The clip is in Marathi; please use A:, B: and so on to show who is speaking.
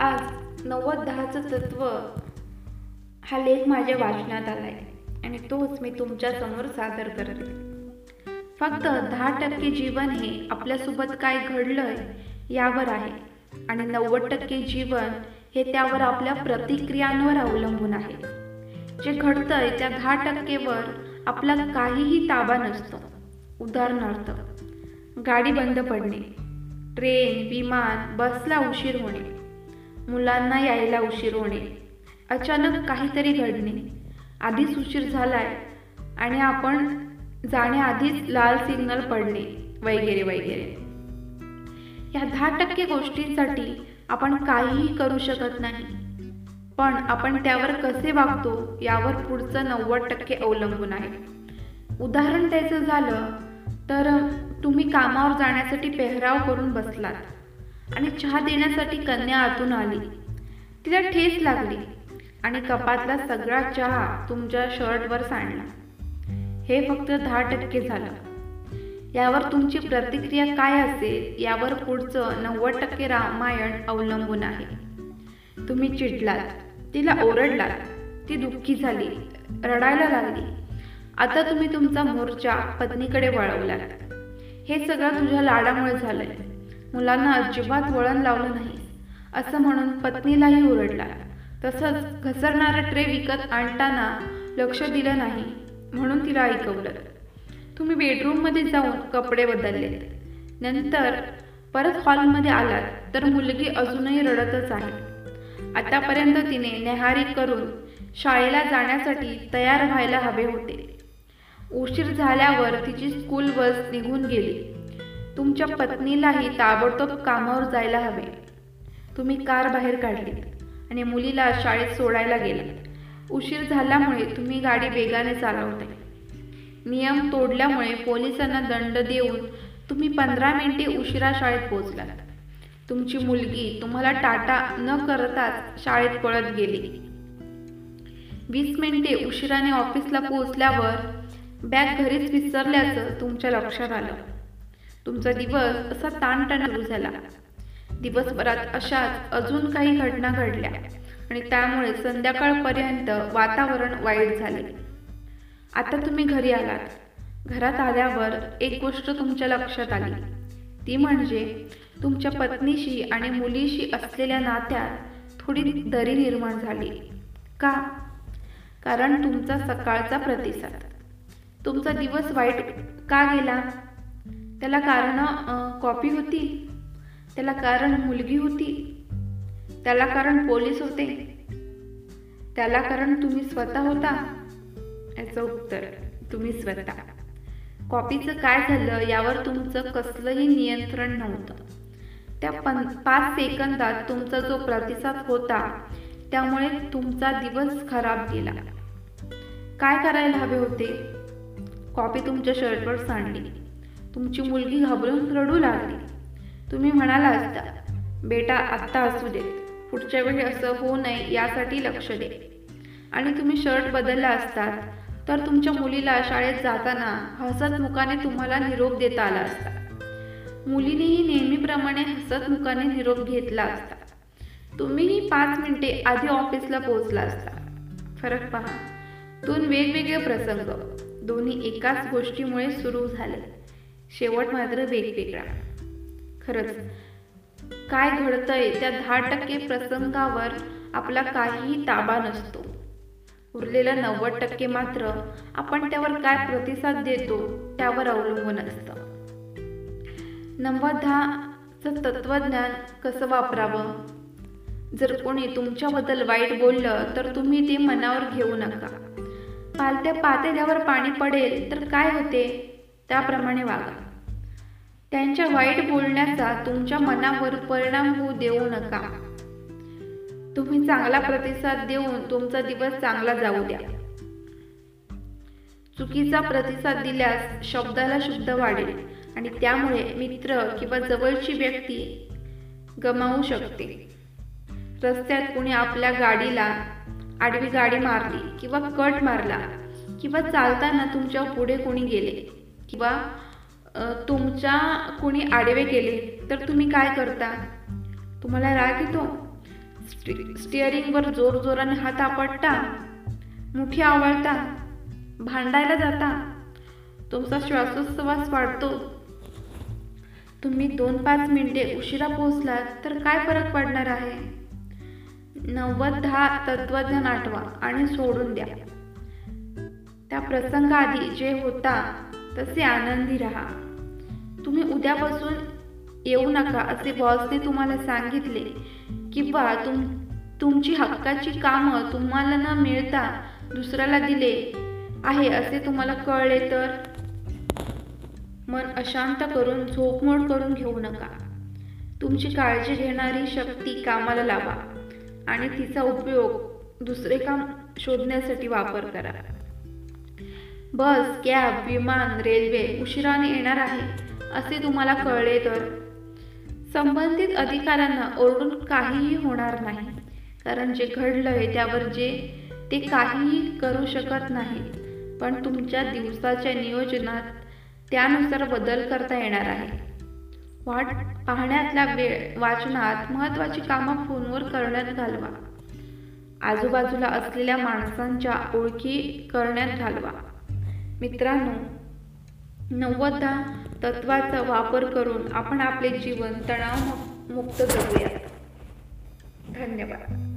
A: आज नव्वद दहाचं तत्व हा लेख माझ्या वाचनात आलाय आणि तोच मी तुमच्यासमोर सादर करते फक्त दहा टक्के जीवन हे आपल्यासोबत काय घडलंय यावर आहे आणि नव्वद टक्के जीवन हे त्यावर आपल्या प्रतिक्रियांवर अवलंबून आहे. जे घडतंय त्या दहा टक्केवर आपला काहीही ताबा नसतो. उदाहरणार्थ गाडी बंद पडणे ट्रेन विमान बसला उशीर होणे मुलांना यायला उशीर होणे. अचानक काहीतरी घडणे. आधीच उशीर झालाय आणि आपण जाण्याआधीच लाल सिग्नल पडणे वगैरे वगैरे. या दहा टक्के गोष्टींसाठी आपण काहीही करू शकत नाही. पण आपण त्यावर कसे वागतो यावर पुढचं नव्वद टक्के अवलंबून आहे. उदाहरण द्यायचं झालं तर तुम्ही कामावर जाण्यासाठी पेहराव करून बसलात. आणि चहा देण्यासाठी कन्या आतून आली. तिला ठेस लागली आणि कपातला सगळा चहा तुमच्या शर्टवर सांडला. हे फक्त दहा टक्के झालं. यावर तुमची प्रतिक्रिया काय असेल यावर पुढचं नव्वद टक्के रामायण अवलंबून आहे. तुम्ही चिडलात तिला ओरडलात ती दुःखी झाली रडायला लागली. आता तुम्ही तुमचा मोर्चा पत्नीकडे वळवलात. हे सगळं तुझ्या लाडामुळे झालंय. मुलांना अजिबात वळण लावलं नाही. असं म्हणून पत्नीलाही ओरडला. तसंच घसरणारा ट्रे विकत आणताना लक्ष दिलं नाही म्हणून तिला ऐकवलं. तुम्ही बेडरूममध्ये जाऊन कपडे बदलले नंतर परत हॉलमध्ये आलात तर मुलगी अजूनही रडतच आहे. आतापर्यंत तिने नेहारी करून शाळेला जाण्यासाठी तयार व्हायला हवे होते. उशीर झाल्यावर तिची स्कूल बस निघून गेली. तुमच्या पत्नीलाही ताबडतोब कामावर जायला हवे. तुम्ही कार बाहेर काढली आणि मुलीला शाळेत सोडायला गेलात उशीर झाल्यामुळे तुम्ही गाडी वेगाने चालवते. नियम तोडल्यामुळे पोलिसांना दंड देऊन तुम्ही पंधरा मिनिटे उशिरा शाळेत पोहोचलात. तुमची मुलगी तुम्हाला टाटा न करताच शाळेत पळत गेली. वीस मिनिटे उशिराने ऑफिसला पोहोचल्यावर बॅग घरीच विसरल्याचं तुमच्या लक्षात आलं. तुमचा दिवस असा ताणतणा सुरू झाला. दिवसभरात अशाच अजून काही घटना घडल्या आणि त्यामुळे संध्याकाळपर्यंत वातावरण वाईट झाले. आता तुम्ही घरी आलात. घरात आल्यावर एक गोष्ट तुमच्या लक्षात आली. ती म्हणजे तुमच्या पत्नीशी आणि मुलीशी असलेल्या नात्यात थोडी दरी निर्माण झाली. का? कारण तुमचा सकाळचा प्रतिसाद. तुमचा दिवस वाईट का गेला? त्याला कारण कॉपी होती. त्याला कारण मुलगी होती. त्याला कारण पोलीस होते. त्याला कारण तुम्ही स्वतः होता. याचं उत्तर तुम्ही स्वतः. कॉपीचं काय झालं यावर तुमचं कसलंही नियंत्रण नव्हतं. त्या पं पाच सेकंदात तुमचा जो प्रतिसाद होता त्यामुळे तुमचा दिवस खराब गेला. काय करायला हवे होते? कॉपी तुमच्या शर्टवर सांडली. तुमची मुलगी घाबरून रडू लागली. तुम्ही म्हणाला असता बेटा आत्ता असू दे. पुढच्या वेळी असं होऊ नये यासाठी लक्ष दे. आणि तुम्ही शर्ट बदलला असतात तर तुमच्या मुलीला शाळेत जाताना हसत मुखाने तुम्हाला निरोप देता आला असता. मुलीनेही नेहमीप्रमाणे हसत मुखाने निरोप घेतला असता. तुम्हीही पाच मिनिटे आधी ऑफिसला पोहोचला असता. फरक पहा दोन वेगवेगळे प्रसंग दोन्ही एकाच गोष्टीमुळे सुरू झाले. शेवट मात्र वेगवेगळा. खरंच काय घडतंय त्या दहा टक्के प्रसंगावर आपला काहीही ताबा नसतो. उरलेलं नव्वद टक्के मात्र आपण त्यावर काय प्रतिसाद देतो त्यावर अवलंबून असतं. नव्वद दहाचं तत्वज्ञान कसं वापरावं? जर कोणी तुमच्याबद्दल वाईट बोललं तर तुम्ही ते मनावर घेऊ नका. पालत्या पातेल्यावर पाणी पडेल तर काय होते? त्याप्रमाणे वागा. त्यांच्या वाईट बोलण्याचा तुमच्या मनावर परिणाम होऊ देऊ नका. तुम्ही चांगला प्रतिसाद देऊन तुमचा दिवस चांगला जाऊ द्या. चुकीचा प्रतिसाद दिल्यास शब्दाला शुद्ध वाढेल आणि त्यामुळे मित्र किंवा जवळची व्यक्ती गमावू शकते. रस्त्यात कुणी आपल्या गाडीला आडवी गाडी मारली किंवा कट मारला किंवा चालताना तुमच्यापुढे कोणी गेले किंवा तुमच्या कोणी आडवे केले तर तुम्ही काय करता? तुम्हाला राग येतो? स्टिअरिंगवर जोरजोराने हात आपटता? मुठी आवळता? भांडायला जाता? तुमचा श्वासोच्छ्वास वाढतो? तुम्ही दोन पाच मिनिटे उशिरा पोहोचलात तर काय फरक पडणार आहे? नव्वद दहा तत्वज्ञान आठवा आणि सोडून द्या. त्या प्रसंगाआधी जे होता तसे आनंदी राहा. तुम्ही उद्यापासून येऊ नका असे बॉसने तुम्हाला सांगितले. किंवा तुम तुमची हक्काची कामं तुम्हाला न मिळता दुसऱ्याला दिले आहे असे तुम्हाला कळले तर? मन अशांत करून झोपमोड करून घेऊ नका. तुमची काळजी घेणारी शक्ती कामाला लावा आणि तिचा उपयोग दुसरे काम शोधण्यासाठी वापर करा. बस कॅब विमान रेल्वे उशिराने येणार आहे असे तुम्हाला कळले तर. संबंधित अधिकाऱ्यांना ओरडून काहीही होणार नाही कारण जे घडलंय त्यावर जे ते काहीही करू शकत नाही. पण तुमच्या दिवसाच्या नियोजनात त्यानुसार बदल करता येणार आहे. वाट पाहण्यातल्या वेळ वाचनात महत्त्वाची कामं फोनवर करण्यात घालवा. आजूबाजूला असलेल्या माणसांच्या ओळखी करण्यात घालवा. मित्रांनो नव्वदा तत्वाचा वापर करून आपण आपले जीवन तणाव मुक्त जगूया धन्यवाद.